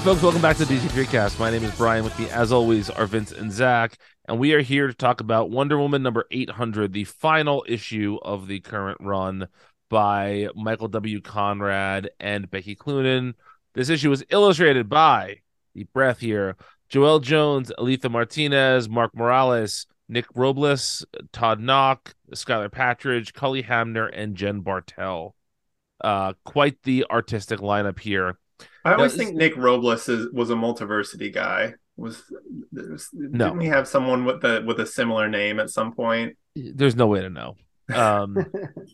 Hey, folks, welcome back to the DC3 Cast. My name is Brian. With me, as always, are Vince and Zach, and we are here to talk about Wonder Woman number 800, the final issue of the current run by Michael W. Conrad and Becky Cloonan. This issue was illustrated by, deep breath here, Joel Jones, Alitha Martinez, Mark Morales, Nick Robles, Todd Nauck, Skylar Patridge, Cully Hamner, and Jen Bartel. Uh, quite the artistic lineup here. I always think Nick Robles is, was a multiversity guy. Was, was No. didn't we have someone with the with a similar name at some point? There's no way to know. Um,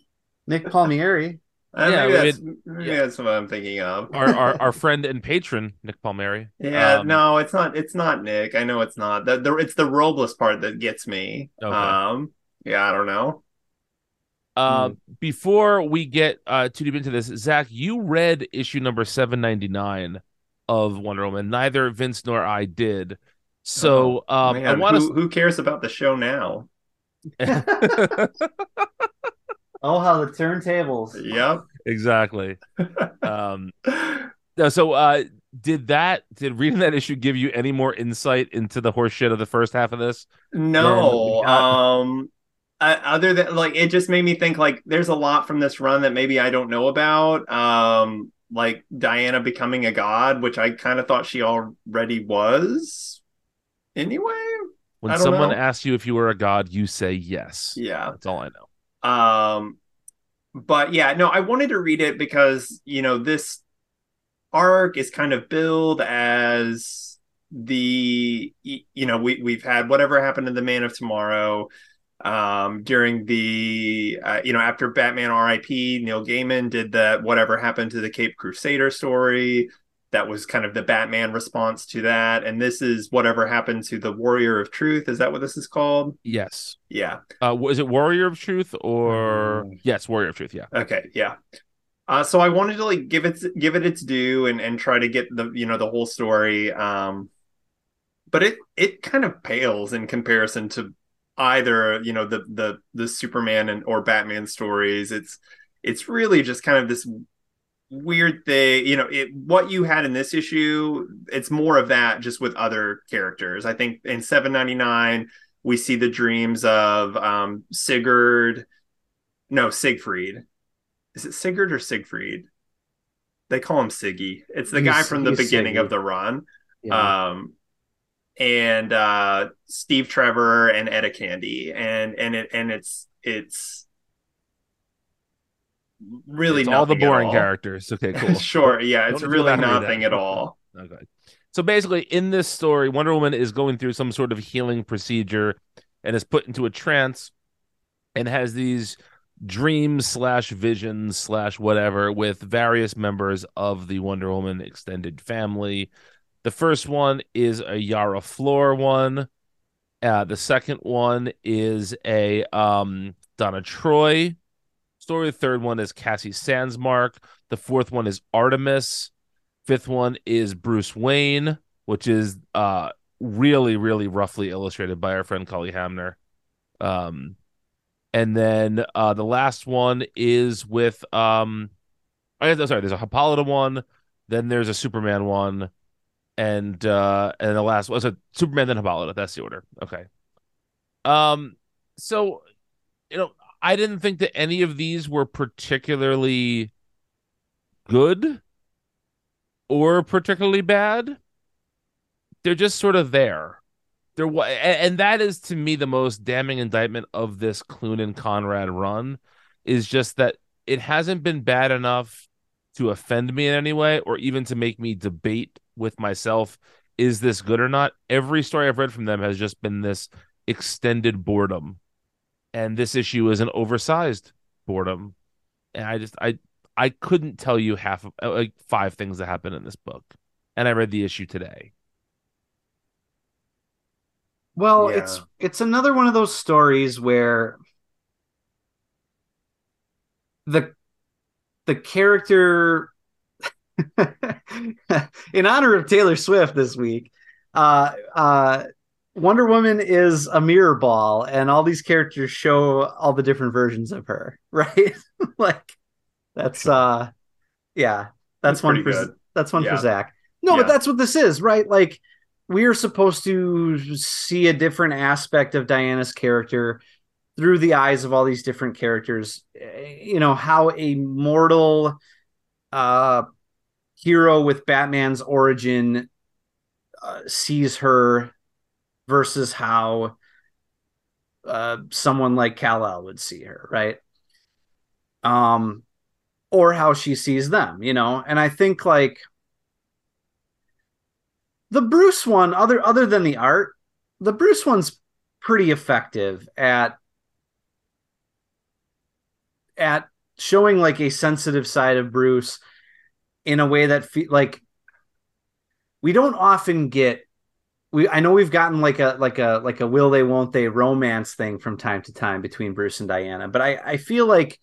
Nick Palmieri. Uh, Yeah, maybe that's, did- maybe yeah. that's what I'm thinking of. our, our our friend and patron Nick Palmieri. yeah, um, no, it's not. It's not Nick. I know it's not. The, the it's the Robles part that gets me. Okay. Um, yeah, I don't know. Uh, before we get uh too deep into this, Zach, you read issue number seven ninety nine of Wonder Woman. Neither Vince nor I did. So um, I Man, want who, who cares about the show now? Oh, how the turntables. Yep. exactly. Um, so uh, did that did reading that issue give you any more insight into the horseshit of the first half of this? No, got- um, I, other than like, it just made me think like there's a lot from this run that maybe I don't know about. Um, like Diana becoming a god, which I kind of thought she already was. Anyway, When someone know. asks you if you were a god, you say yes. yeah. That's all I know. Um, but yeah, no, I wanted to read it because you know this arc is kind of billed as the you know we we've had whatever happened to the Man of Tomorrow um during the uh, you know after Batman RIP Neil Gaiman did that whatever happened to the Cape Crusader story that was kind of the Batman response to that and this is whatever happened to the Warrior of Truth is that what this is called Yes. yeah Uh, was it Warrior of Truth or Mm. yes, Warrior of Truth? Yeah. Okay, yeah. Uh, so I wanted to like give it give it its due and and try to get the you know the whole story. Um, but it it kind of pales in comparison to either you know the the the Superman and or Batman stories. It's it's really just kind of this weird thing. You know, it what you had in this issue. It's more of that just with other characters. I think in seven ninety nine we see the dreams of um Sigurd. No, Siegfried is it Sigurd or Siegfried? They call him Siggy. It's the guy from the beginning Siggy. of the run. Yeah. Um, and uh, Steve Trevor and Etta Candy, and and it and it's it's really It's all the boring all. characters. Okay, cool. sure, yeah, it's really feel bad for me nothing at all. Okay. So basically, in this story, Wonder Woman is going through some sort of healing procedure and is put into a trance and has these dreams slash visions slash whatever with various members of the Wonder Woman extended family. The first one is a Yara Flor one. Uh, the second one is a um, Donna Troy story. The third one is Cassie Sandsmark. The fourth one is Artemis. Fifth one is Bruce Wayne, which is uh really, really roughly illustrated by our friend Cully Hamner. Um and then uh the last one is with um I guess sorry, there's a Hippolyta one, then there's a Superman one, and uh and the last was a Superman then Hippolyta. That's the order. Okay. Um so you know, I didn't think that any of these were particularly good or particularly bad. They're just sort of there. There wa- a- and that is to me the most damning indictment of this Clune and Conrad run is just that it hasn't been bad enough to offend me in any way or even to make me debate with myself is this good or not. Every story I've read from them has just been this extended boredom. And this issue is an oversized boredom. And I just I I couldn't tell you half of uh, like five things that happened in this book. And I read the issue today. Well, Yeah. it's it's another one of those stories where the the character in honor of Taylor Swift this week, uh uh Wonder Woman is a mirror ball and all these characters show all the different versions of her, right? like that's uh yeah, that's That's one for good. that's one Yeah. for Zach. No, Yeah. but that's what this is, right? Like we are supposed to see a different aspect of Diana's character through the eyes of all these different characters. Eh, You know, how a mortal uh hero with Batman's origin uh, sees her versus how uh someone like Kal-El would see her, right? Um or how she sees them, you know. And I think like the Bruce one, other other than the art, the Bruce one's pretty effective at at showing like a sensitive side of Bruce in a way that fe- like we don't often get we I know we've gotten like a like a like a will they won't they romance thing from time to time between Bruce and Diana, but I I feel like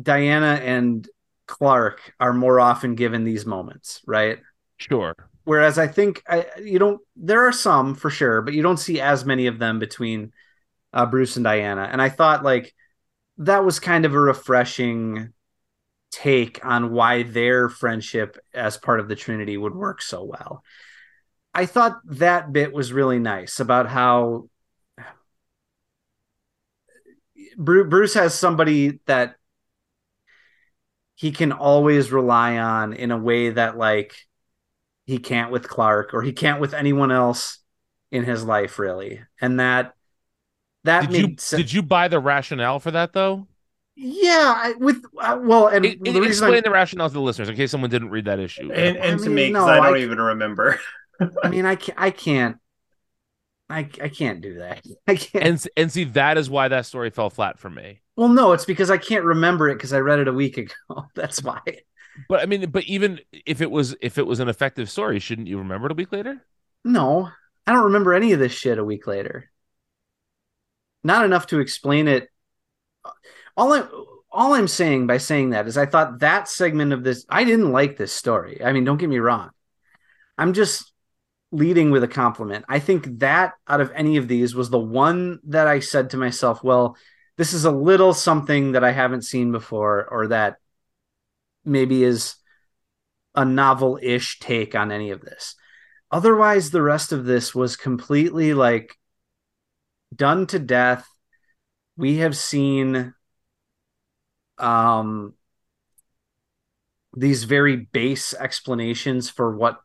Diana and Clark are more often given these moments, right? Sure. Whereas I think I you don't there are some for sure, but you don't see as many of them between uh, Bruce and Diana. And I thought like that was kind of a refreshing take on why their friendship as part of the Trinity would work so well. I thought that bit was really nice about how Bruce has somebody that he can always rely on in a way that like he can't with Clark or he can't with anyone else in his life really. And that that Did made you sen- did you buy the rationale for that though? Yeah, I, with uh, well, and It, the reason explain I'm- the rationale to the listeners in case someone didn't read that issue. And and to mean, me, because no, I don't I- even remember. I mean, I can't, I can't, I, I can't do that. I can't. and and see that is why that story fell flat for me. well, no, it's because I can't remember it because I read it a week ago. That's why. But I mean, but even if it was if it was an effective story, shouldn't you remember it a week later? No, I don't remember any of this shit a week later. Not enough to explain it. All I all I'm saying by saying that is I thought that segment of this I didn't like this story. I mean, don't get me wrong. I'm just leading with a compliment. I think that out of any of these was the one that I said to myself, well, this is a little something that I haven't seen before or that maybe is a novel-ish take on any of this otherwise the rest of this was completely like done to death we have seen um these very base explanations for what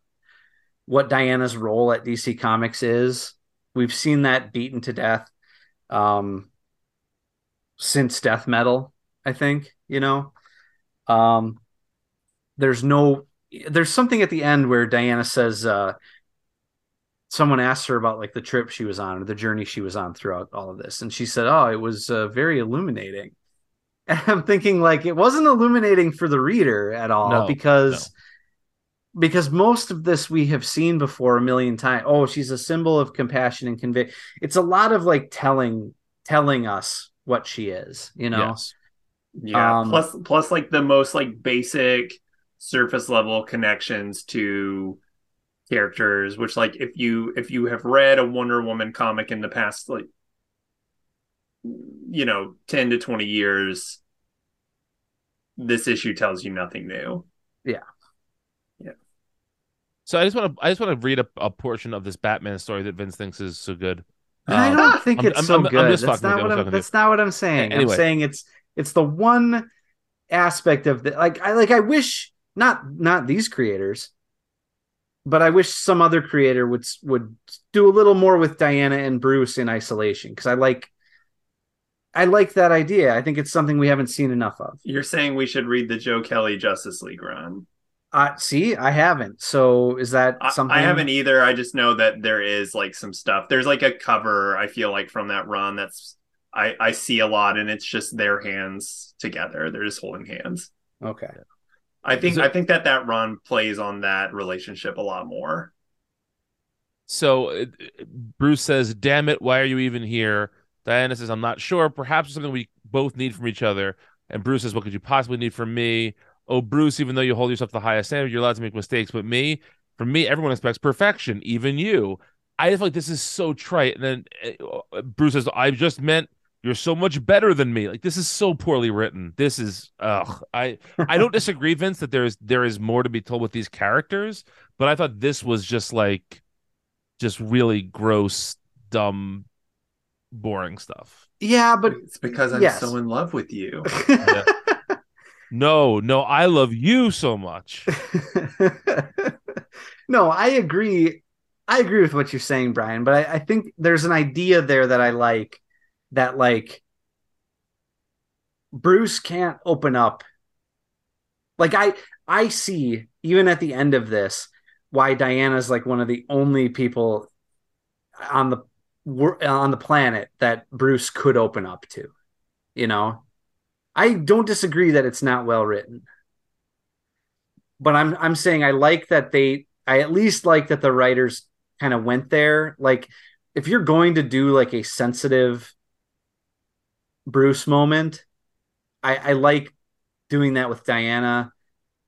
what Diana's role at DC Comics is. We've seen that beaten to death um since death metal I think you know? Um there's no there's something at the end where Diana says uh someone asked her about like the trip she was on or the journey she was on throughout all of this. And she said oh it was uh, very illuminating and i'm thinking like it wasn't illuminating for the reader at all No, because because most of this we have seen before a million times oh she's a symbol of compassion and convey it's a lot of like telling telling us what she is you know Yes. Yeah. Um, plus, plus, like the most like basic surface level connections to characters. Which, like, if you if you have read a Wonder Woman comic in the past, like, you know, ten to twenty years, this issue tells you nothing new. Yeah yeah so I just want to I just want to read a, a portion of this Batman story that Vince thinks is so good. And I Um, don't think I'm- it's I'm- so I'm- I'm good. that's not what I'm I'm. fucking with That's not what I'm saying. Anyway. I'm saying it's it's the one aspect of the like. I like. I wish not not these creators, but I wish some other creator would would do a little more with Diana and Bruce in isolation because I like. I like that idea. I think it's something we haven't seen enough of. You're saying we should read the Joe Kelly Justice League run. Uh, see, I haven't. So is that I, something I haven't either. I just know that there is like some stuff. There's like a cover I feel like from that run that's I I see a lot, and it's just their hands together. They're just holding hands. Okay. I think So- I think that that run plays on that relationship a lot more. So Bruce says, "Damn it, why are you even here?" Diana says, "I'm not sure. Perhaps something we both need from each other." And Bruce says, "What could you possibly need from me?" Oh, Bruce, even though you hold yourself to the highest standard, you're allowed to make mistakes. But me, from me, everyone expects perfection, even you. I feel like this is so trite. And then uh, Bruce says, "I just meant you're so much better than me. Like this is so poorly written. This is ugh. I I don't disagree, Vince, that there is there is more to be told with these characters, but I thought this was just like just really gross, dumb, boring stuff. Yeah, but It's because I'm Yes. so in love with you. No, no, I love you so much. no, I agree. I agree with what you're saying, Brian, but I, I think there's an idea there that I like that like Bruce can't open up. Like I I see even at the end of this why Diana's like one of the only people on the wor- on the planet that Bruce could open up to. You know, I don't disagree that it's not well written, but I'm I'm saying I like that they I at least like that the writers kind of went there. Like if you're going to do like a sensitive Bruce moment, I, I like doing that with Diana,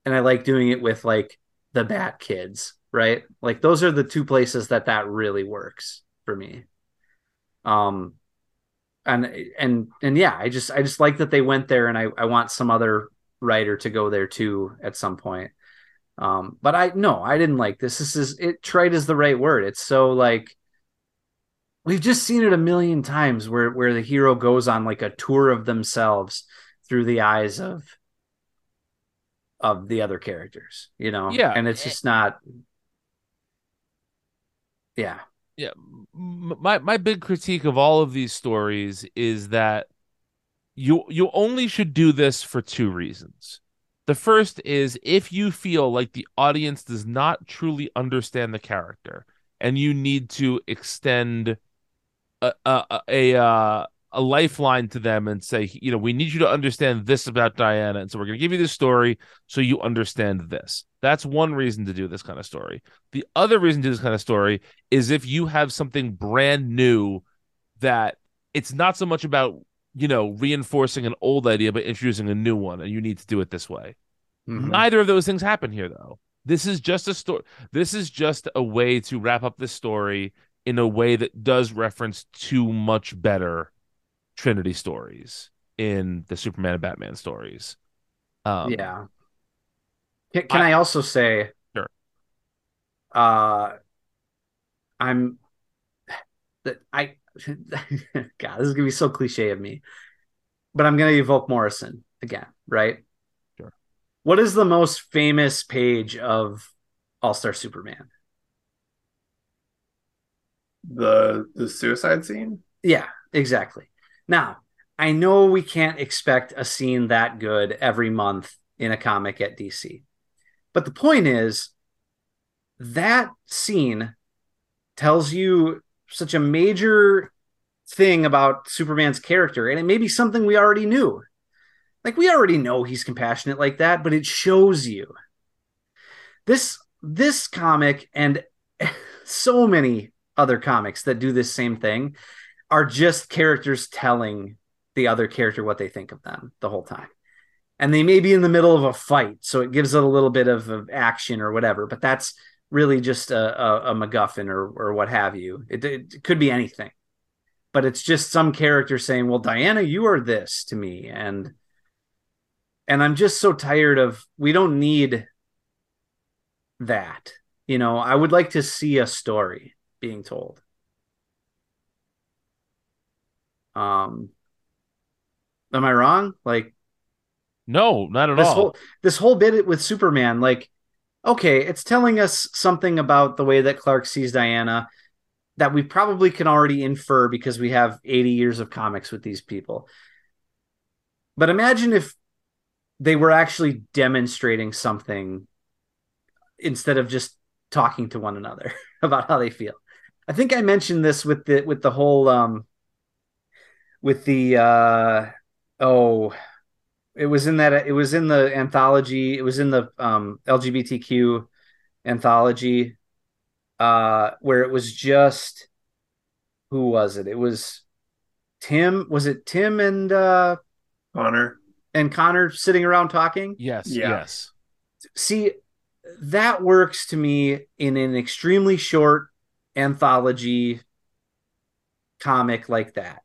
and I like doing it with like the Bat Kids, right? Like those are the two places that that really works for me. Um, and and and yeah, I just I just like that they went there, and I I want some other writer to go there too at some point. Um, but I no, I didn't like this. This is it. Trite is the right word. It's so like we've just seen it a million times where where the hero goes on like a tour of themselves through the eyes of of the other characters, you know. Yeah. and it's just not. Yeah, yeah my my big critique of all of these stories is that you you only should do this for two reasons. The first is if you feel like the audience does not truly understand the character and you need to extend a a a, a, uh, a lifeline to them and say you know we need you to understand this about Diana and so we're going to give you this story so you understand this that's one reason to do this kind of story the other reason to do this kind of story is if you have something brand new that it's not so much about you know reinforcing an old idea but introducing a new one and you need to do it this way Mhm. neither of those things happen here though this is just a story this is just a way to wrap up this story in a way that does reference two much better trinity stories in the superman and batman stories um yeah. Can, can I, also say? Sure. Uh, I'm that I. God, this is gonna be so cliche of me, but I'm gonna evoke Morrison again, right? Sure. What is the most famous page of All Star Superman? The the suicide scene. Yeah, exactly. Now, I know we can't expect a scene that good every month in a comic at DC. But the point is that scene tells you such a major thing about Superman's character and it may be something we already knew. Like we already know he's compassionate like that, but it shows you. This this comic and so many other comics that do this same thing are just characters telling the other character what they think of them the whole time. And they may be in the middle of a fight, so it gives it a little bit of, of action or whatever, but that's really just a, a, a MacGuffin or, or what have you. It, it could be anything, but it's just some character saying, well, Diana, you are this to me. And, and I'm just so tired of, we don't need that. You know, I would like to see a story being told. Um, am I wrong? Like no not at this all whole this whole bit with Superman, like, okay, it's telling us something about the way that Clark sees Diana that we probably can already infer because we have 80 years of comics with these people. But imagine if they were actually demonstrating something instead of just talking to one another about how they feel. I think I mentioned this with the with the whole um with the uh oh it was in that it was in the anthology it was in the um lgbtq anthology uh where it was just who was it it was tim was it tim and uh Connor. and connor sitting around talking yes Yeah. yes see that works to me in an extremely short anthology comic like that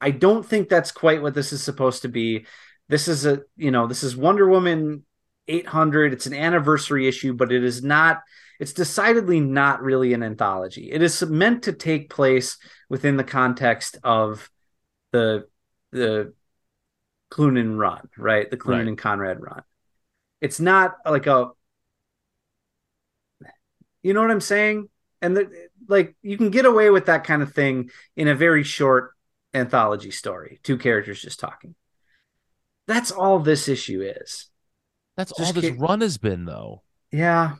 I don't think that's quite what this is supposed to be. This is a, you know, this is Wonder Woman 800. It's an anniversary issue, but it is not, it's decidedly not really an anthology. It is meant to take place within the context of the, the Cloonan run, right? The Cloonan Right. and Conrad run. It's not like a, you know what I'm saying? And the, like you can get away with that kind of thing in a very short anthology story, two characters just talking. That's all this issue is. That's Just all this keep- run has been, though. Yeah.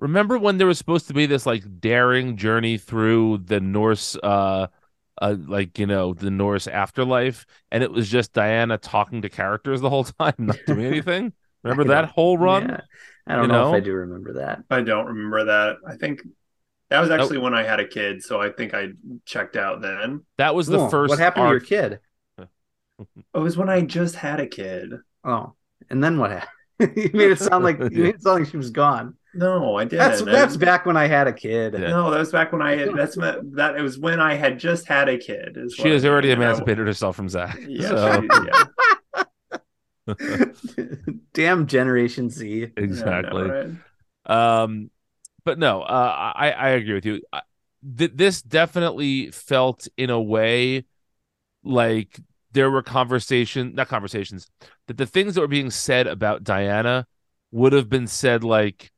Remember when there was supposed to be this like daring journey through the Norse, uh, uh, like you know the Norse afterlife, and it was just Diana talking to characters the whole time, not doing anything. Remember that whole run? Yeah. I don't you know, if? I do remember that. I don't remember that. I think that was actually when I had a kid, so I think I checked out then. That was the Whoa, first. What happened arc- to your kid? It was when I just had a kid. Oh, and then what happened? you made it sound like you made it sound like she was gone. No, I didn't. That's I- that's back when I had a kid. Yeah. No, that was back when I had. That's me- that. It was when I had just had a kid. is She what has I already mean, and I- emancipated herself from Zach. Yeah, so- she- yeah. Damn Generation Z. Yeah, I exactly. right? Um, but no, uh, I I agree with you. I- Th- this definitely felt in a way like there were conversation, not conversations, that the things that were being said about Diana would have been said like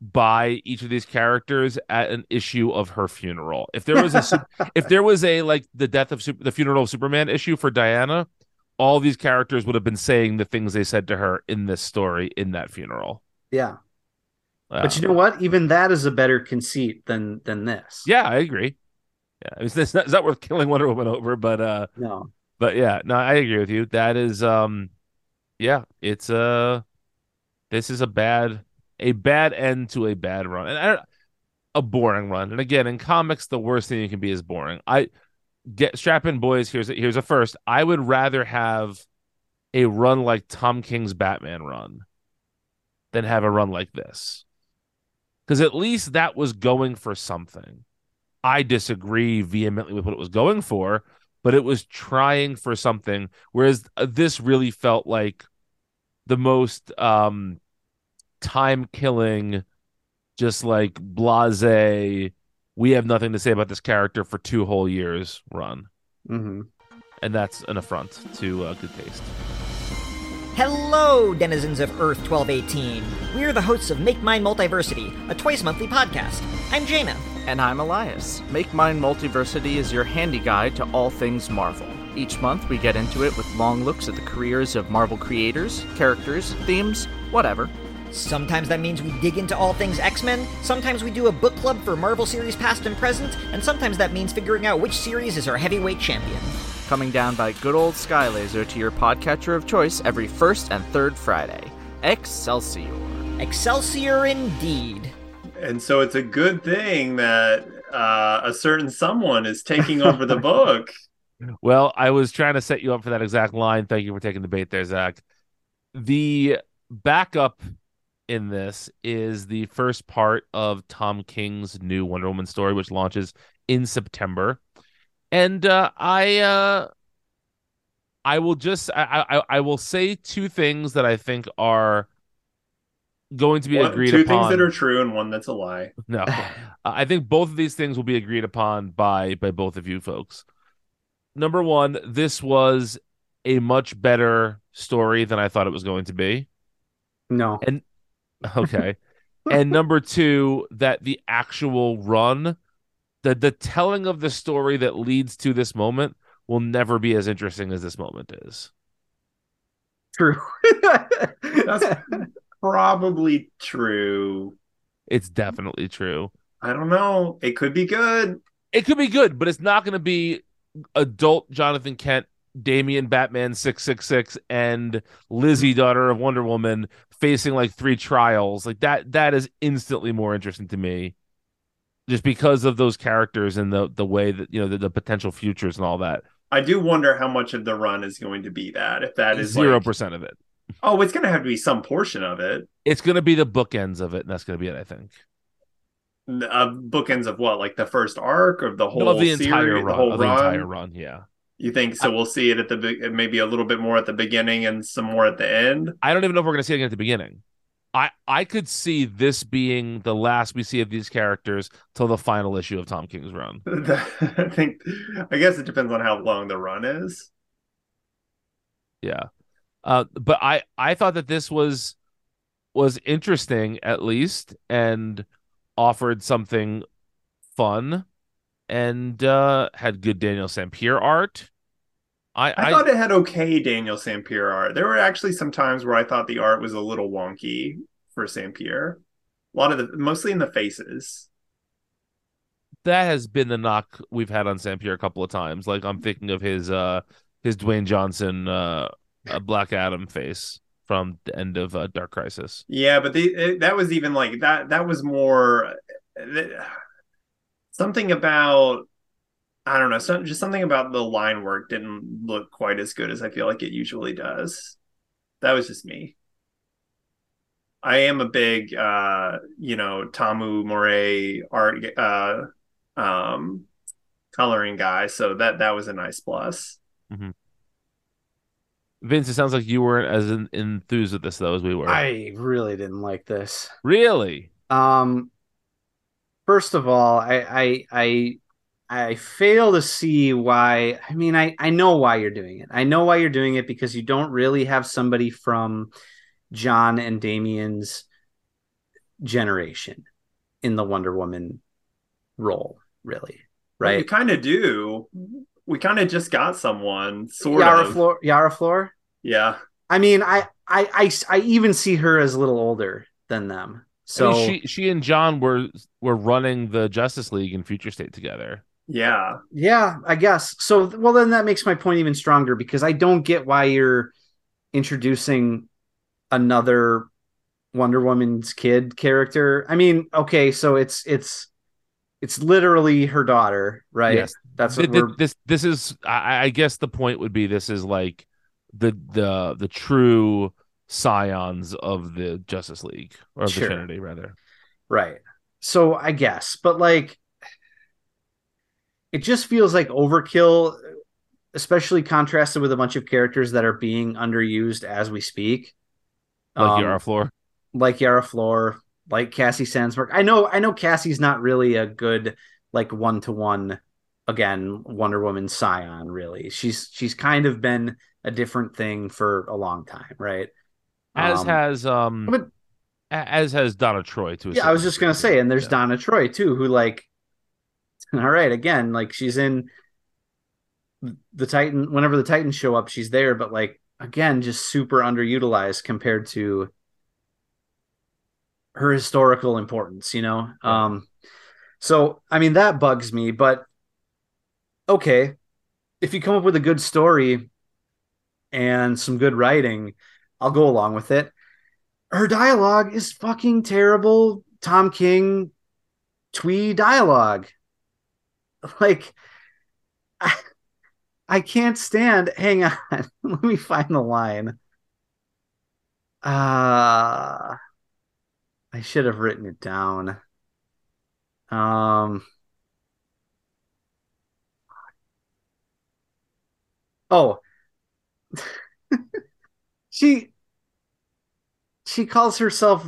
by each of these characters at an issue of her funeral. If there was a if there was a like the death of Sup- the funeral of Superman issue for Diana, all these characters would have been saying the things they said to her in this story in that funeral. Yeah. Uh, But you know what? Even that is a better conceit than than this. Yeah, I agree. Yeah, it's, it's, not, it's not worth killing Wonder Woman over, but uh, No. But yeah, no, I agree with you. That is, um, yeah, it's uh this is a bad, a bad end to a bad run, and I don't, a boring run. And again, in comics, the worst thing you can be is boring. I get strap in, boys. Here's a, here's a first. I would rather have a run like Tom King's Batman run than have a run like this, because at least that was going for something. I disagree vehemently with what it was going for, but it was trying for something. Whereas uh, this really felt like the most um, time killing, just like blase. We have nothing to say about this character for two whole years run, hmm and that's an affront to uh, good taste. Hello, denizens of Earth 1218. We're the hosts of Make Mine Multiversity, a twice monthly podcast. I'm Jaina. And I'm Elias. Make Mine Multiversity is your handy guide to all things Marvel. Each month, we get into it with long looks at the careers of Marvel creators, characters, themes, whatever. Sometimes that means we dig into all things X Men, sometimes we do a book club for Marvel series past and present, and sometimes that means figuring out which series is our heavyweight champion. Coming down by good old Skylaser to your podcatcher of choice every first and third Friday. Excelsior. Excelsior indeed. And so it's a good thing that uh, a certain someone is taking over the book. Well, I was trying to set you up for that exact line. Thank you for taking the bait there, Zach. The backup in this is the first part of Tom King's new Wonder Woman story, which launches in September. And uh, I, uh, I will just, I, I, I will say two things that I think are going to be One- agreed two upon. things that are true and one that's a lie. No, I think both of these things will be agreed upon by by both of you folks. Number one, this was a much better story than I thought it was going to be. No. And okay, and number two, that the actual run, the the telling of the story that leads to this moment will never be as interesting as this moment is. True. Probably true. It's definitely true. I don't know. It could be good. it could be good, but it's not going to be adult Jonathan Kent, Damian Batman 666 and Lizzie daughter of Wonder Woman facing like three trials. Like that that is instantly more interesting to me. Just because of those characters and the the way that you know the, the potential futures and all that. I do wonder how much of the run is going to be that. If that is Zero like, percent of it. Oh, it's going to have to be some portion of it. It's going to be the bookends of it, and that's going to be it. I think Uh, bookends of what, like the first arc of the whole of the series, entire the run, whole of the entire run. Yeah, You think so? We'll see it at the be- maybe a little bit more at the beginning and some more at the end. I don't even know if we're going to see it again at the beginning. I I could see this being the last we see of these characters till the final issue of Tom King's run. I think. I guess it depends on how long the run is. Yeah. Uh, but I I thought that this was was interesting at least and offered something fun and uh had good Daniel Sampere art. I, I, I, thought it had okay Daniel Sampere art. There were actually some times where I thought the art was a little wonky for Sampere. A lot of the mostly in the faces. that has been the knock we've had on Sampere a couple of times. Like I'm thinking of his uh his Dwayne Johnson uh, uh Black Adam face from the end of uh, Dark Crisis. Yeah, but the, it, that was even like that. That was more something about I don't know. Just something about the line work didn't look quite as good as I feel like it usually does. That was just me. I am a big, uh, you know, Tomeu Morey art, uh, um, coloring guy. So that that was a nice plus. Vince, it sounds like you weren't as en- enthused with this though as we were. I really didn't like this. Really? Um, first of all, I I I I fail to see why. I mean, I I know why you're doing it. I know why you're doing it because you don't really have somebody from John and Damian's generation in the Wonder Woman role, really, Well, right? you kind of do. We kind of just got someone, sort Yara of. Flor, Yara Flor. Yeah. I mean, I, I I I even see her as a little older than them. So I mean, she she and John were were running the Justice League in Future State together. Yeah. Yeah, I guess. So, well, then that makes my point even stronger because I don't get why you're introducing another Wonder Woman's kid character. I mean, okay, so it's it's it's literally her daughter, right? Yes. That's what th- we're. this this is I, I guess the point would be this is like the the the true scions of the Justice League or of Sure. the Trinity rather. Right. So I guess, but like it just feels like overkill, especially contrasted with a bunch of characters that are being underused as we speak. Like Um, Yara Flor. like Yara Flor, like Cassie Sandsberg. I know I know Cassie's not really a good like one to one again Wonder Woman scion really. She's she's kind of been a different thing for a long time, right? As Um, has um but- as has Donna Troy too. yeah, I was just gonna say, and there's Yeah. Donna Troy too, who like, all right, again, like she's in the Titan. Whenever the Titans show up, she's there, but like again, just super underutilized compared to her historical importance, you know. Um, so I mean that bugs me, but okay, if you come up with a good story and some good writing, I'll go along with it her dialogue is fucking terrible Tom King twee dialogue. Like I, I can't stand hang on. Let me find the line. Uh I should have written it down. Um Oh. she she calls herself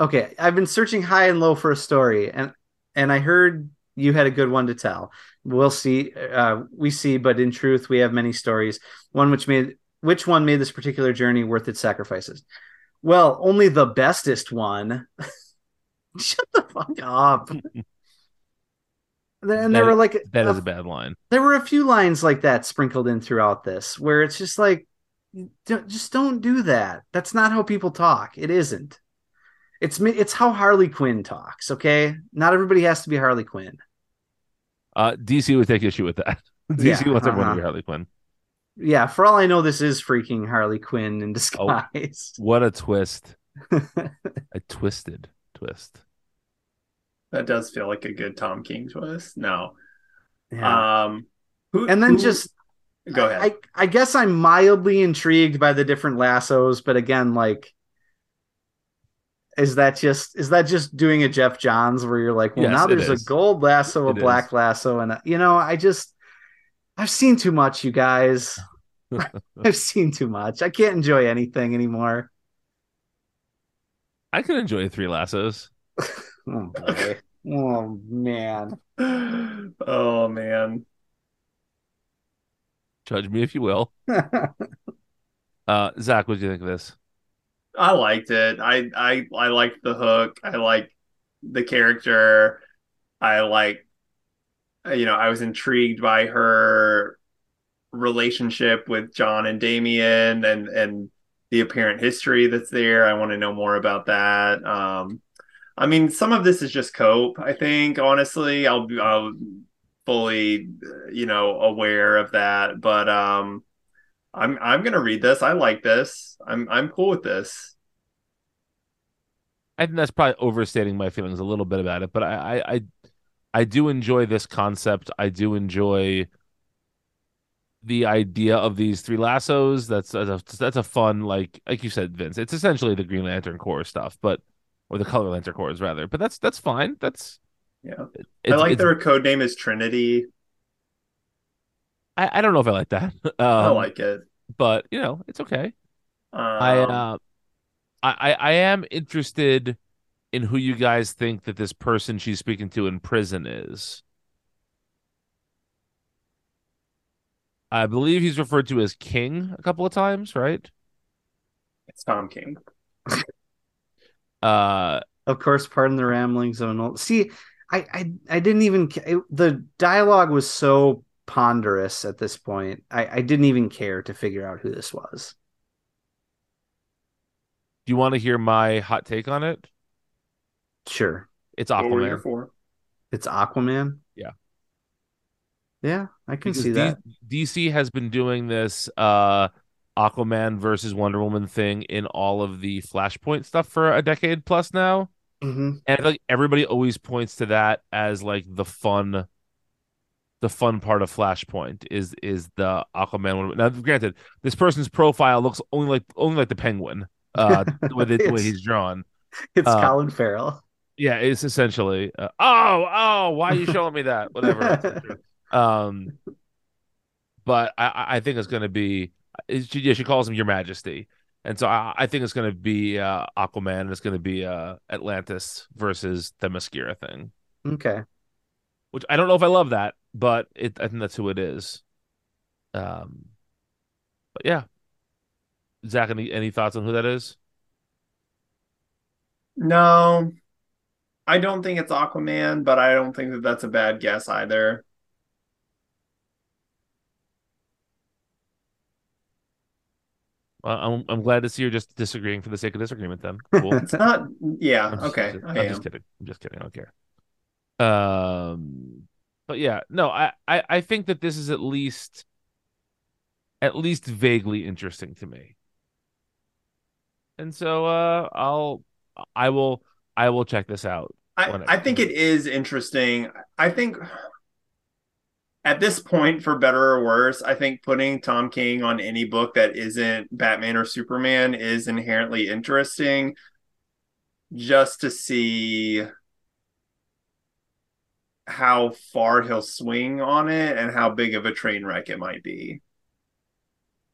okay i've been searching high and low for a story and and i heard you had a good one to tell. We'll see uh we see but in truth we have many stories. One which made which one made this particular journey worth its sacrifices? Well only the bestest one. Shut the fuck up and there That- were like That a is a bad line. there were a few lines like that sprinkled in throughout this where it's just like don't, just don't do that that's not how people talk it isn't it's it's how harley quinn talks okay not everybody has to be harley quinn Uh DC would take issue with that. DC Yeah, wants everyone to uh-huh. be Harley Quinn. yeah for all i know this is freaking harley quinn in disguise What a twist. a twisted twist. That does feel like a good Tom King twist. No. Yeah. Um who and then who- just go ahead. I, I guess i'm mildly intrigued by the different lassos but again like is that just is that just doing a geoff johns where you're like well Yes, now it there's a gold lasso a It black is. lasso and a, you know i just I've seen too much, you guys. I've seen too much. I can't enjoy anything anymore. I can enjoy three lassos. Oh, boy. oh man. oh man. Judge me if you will. Uh, Zach, what do you think of this? I liked it. I I I liked the hook. I like the character. I like you know, I was intrigued by her relationship with John and Damian and and the apparent history that's there. I want to know more about that. Um I mean, some of this is just cope, I think, honestly. I'll be I'll fully you know aware of that, but um I'm I'm gonna read this. I like this. I'm I'm cool with this. I think that's probably overstating my feelings a little bit about it, but I, I, I, do enjoy this concept. I do enjoy the idea of these three lassos. That's that's a, that's a fun like like you said, Vince. It's essentially the Green Lantern Corps stuff, but or the Color Lantern Corps rather. But that's that's fine. That's Yeah. I like their code name is Trinity. I, I don't know if I like that. Um, I like it. but you know, it's okay. Um, I uh, I I I am interested in who you guys think that this person she's speaking to in prison is. I believe he's referred to as King a couple of times, right? it's Tom King. Uh, Of course, pardon the ramblings of an old. See, I, I, I didn't even. It, the dialogue was so ponderous at this point. I, I didn't even care to figure out who this was. do you want to hear my hot take on it? Sure, It's What were you Aquaman. for? it's Aquaman. Yeah. Yeah, I can Because see D- that. DC has been doing this uh Aquaman versus Wonder Woman thing in all of the Flashpoint stuff for a decade plus now. hmm And like everybody always points to that as like the fun the fun part of Flashpoint is is the Aquaman one. Now granted, this person's profile looks only like only like the penguin. Uh the way, the way he's drawn. It's Uh, Colin Farrell. Yeah, it's essentially uh, oh, oh, why are you showing me that? Whatever. um but I I- I think it's gonna be she, yeah, she calls him Your Majesty. And so I, I think it's gonna be uh Aquaman and it's gonna be uh Atlantis versus the Themyscira thing. Okay. which I don't know if I love that, but it I think that's who it is. Um, but yeah, Zach, any any thoughts on who that is? No, I don't think it's Aquaman, but I don't think that that's a bad guess either. I'm I'm glad to see you're just disagreeing for the sake of disagreement. Then cool. It's not. Yeah. I'm just- Okay. just- I'm just kidding. I'm just kidding. I don't care. Um, but yeah, no, I, I I think that this is at least at least vaguely interesting to me. And so uh I'll I will I will check this out. I, I think it is interesting. I think at this point, for better or worse, I think putting Tom King on any book that isn't Batman or Superman is inherently interesting just to see how far he'll swing on it and how big of a train wreck it might be.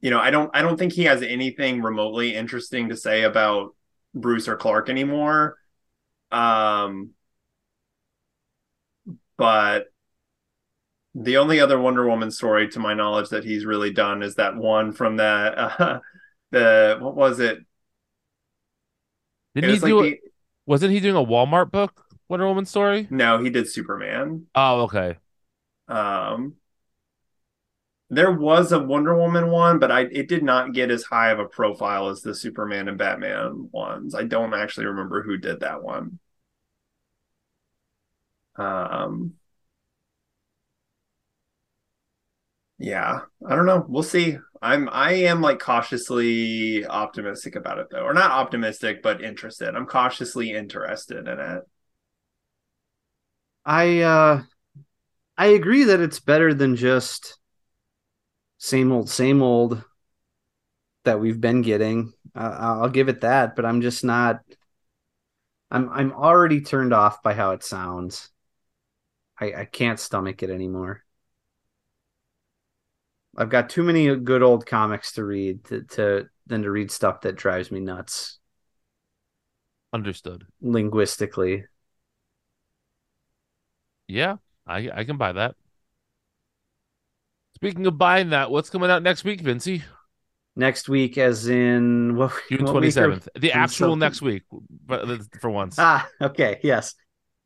You know, I don't I don't think he has anything remotely interesting to say about Bruce or Clark anymore. Um but the only other Wonder Woman story, to my knowledge, that he's really done is that one from that uh, the what was it? Didn't it he was like do the? Wasn't he doing a Walmart book, Wonder Woman story? no, he did Superman. Oh, okay. Um, there was a Wonder Woman one, but I it did not get as high of a profile as the Superman and Batman ones. I don't actually remember who did that one. Um, yeah, I don't know. We'll see. I'm I am like cautiously optimistic about it though, or not optimistic, but interested. I'm cautiously interested in it. I uh I agree that it's better than just same old same old that we've been getting. Uh, I'll give it that, but I'm just not I'm I'm already turned off by how it sounds. I I can't stomach it anymore. I've got too many good old comics to read to, to than to read stuff that drives me nuts Understood. linguistically. Yeah, I I can buy that. Speaking of buying that, what's coming out next week, Vincey? Next week, as in what, June twenty seventh, the actual next week, but uh, for once. Ah, okay, yes.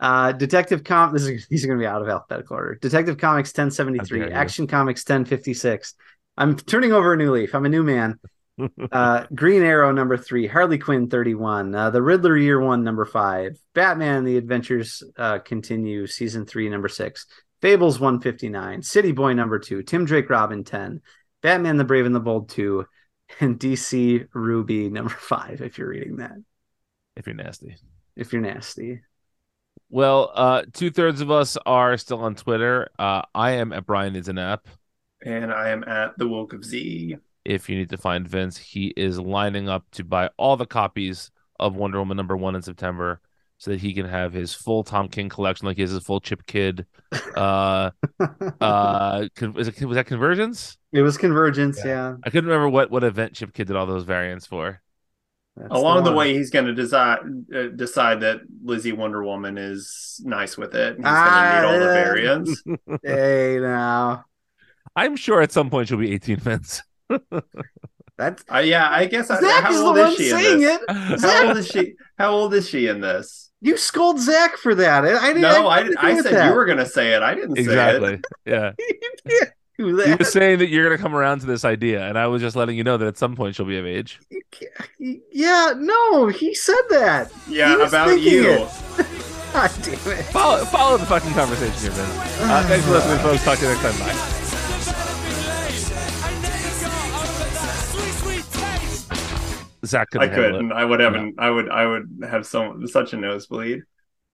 Uh, Detective Com. This is these are going to be out of alphabetical order. Detective Comics ten seventy How three. dare. Action Comics ten fifty six. I'm turning over a new leaf. I'm a new man. uh, Green Arrow number three, Harley Quinn 31, uh, The Riddler year one number five, Batman the Adventures uh, continue season three number six, Fables 159, City Boy number two, Tim Drake Robin 10, Batman the Brave and the Bold 2, and DC Ruby number five, if you're reading that, if you're nasty. if you're nasty. Well, uh, two thirds of us are still on Twitter. Uh, I am at Brian is an app. And I am at the Woke of Z. If you need to find Vince, he is lining up to buy all the copies of Wonder Woman number one in September, so that he can have his full Tom King collection, like he has his full Chip Kidd. Uh, uh, con- is it was that Convergence? It was Convergence, Yeah. yeah. I couldn't remember what what event Chip Kidd did all those variants for. That's Along the, one. way, he's going to decide uh, decide that Lizzie Wonder Woman is nice with it. He's Ah, going to need all the variants. Hey, now. I'm sure at some point she'll be 18 Vince. That's Uh, yeah, I guess. I, Zach how is the old one is she saying this? it. How old is she? How old is she in this? You scold Zach for that. I, I didn't. No, I, I, didn't I said that. you were going to say it. I didn't say exactly. it. Yeah. Do He was saying that you're gonna come around to this idea, and I was just letting you know that at some point she'll be of age. Yeah, no, he said that. Yeah, about you. it. God damn it. Follow follow the fucking conversation here, Vince. Uh, thanks for listening, folks. Talk to you next time. Bye. Zach I couldn't handle it. couldn't. I would have. an I would. I would have so such a nosebleed.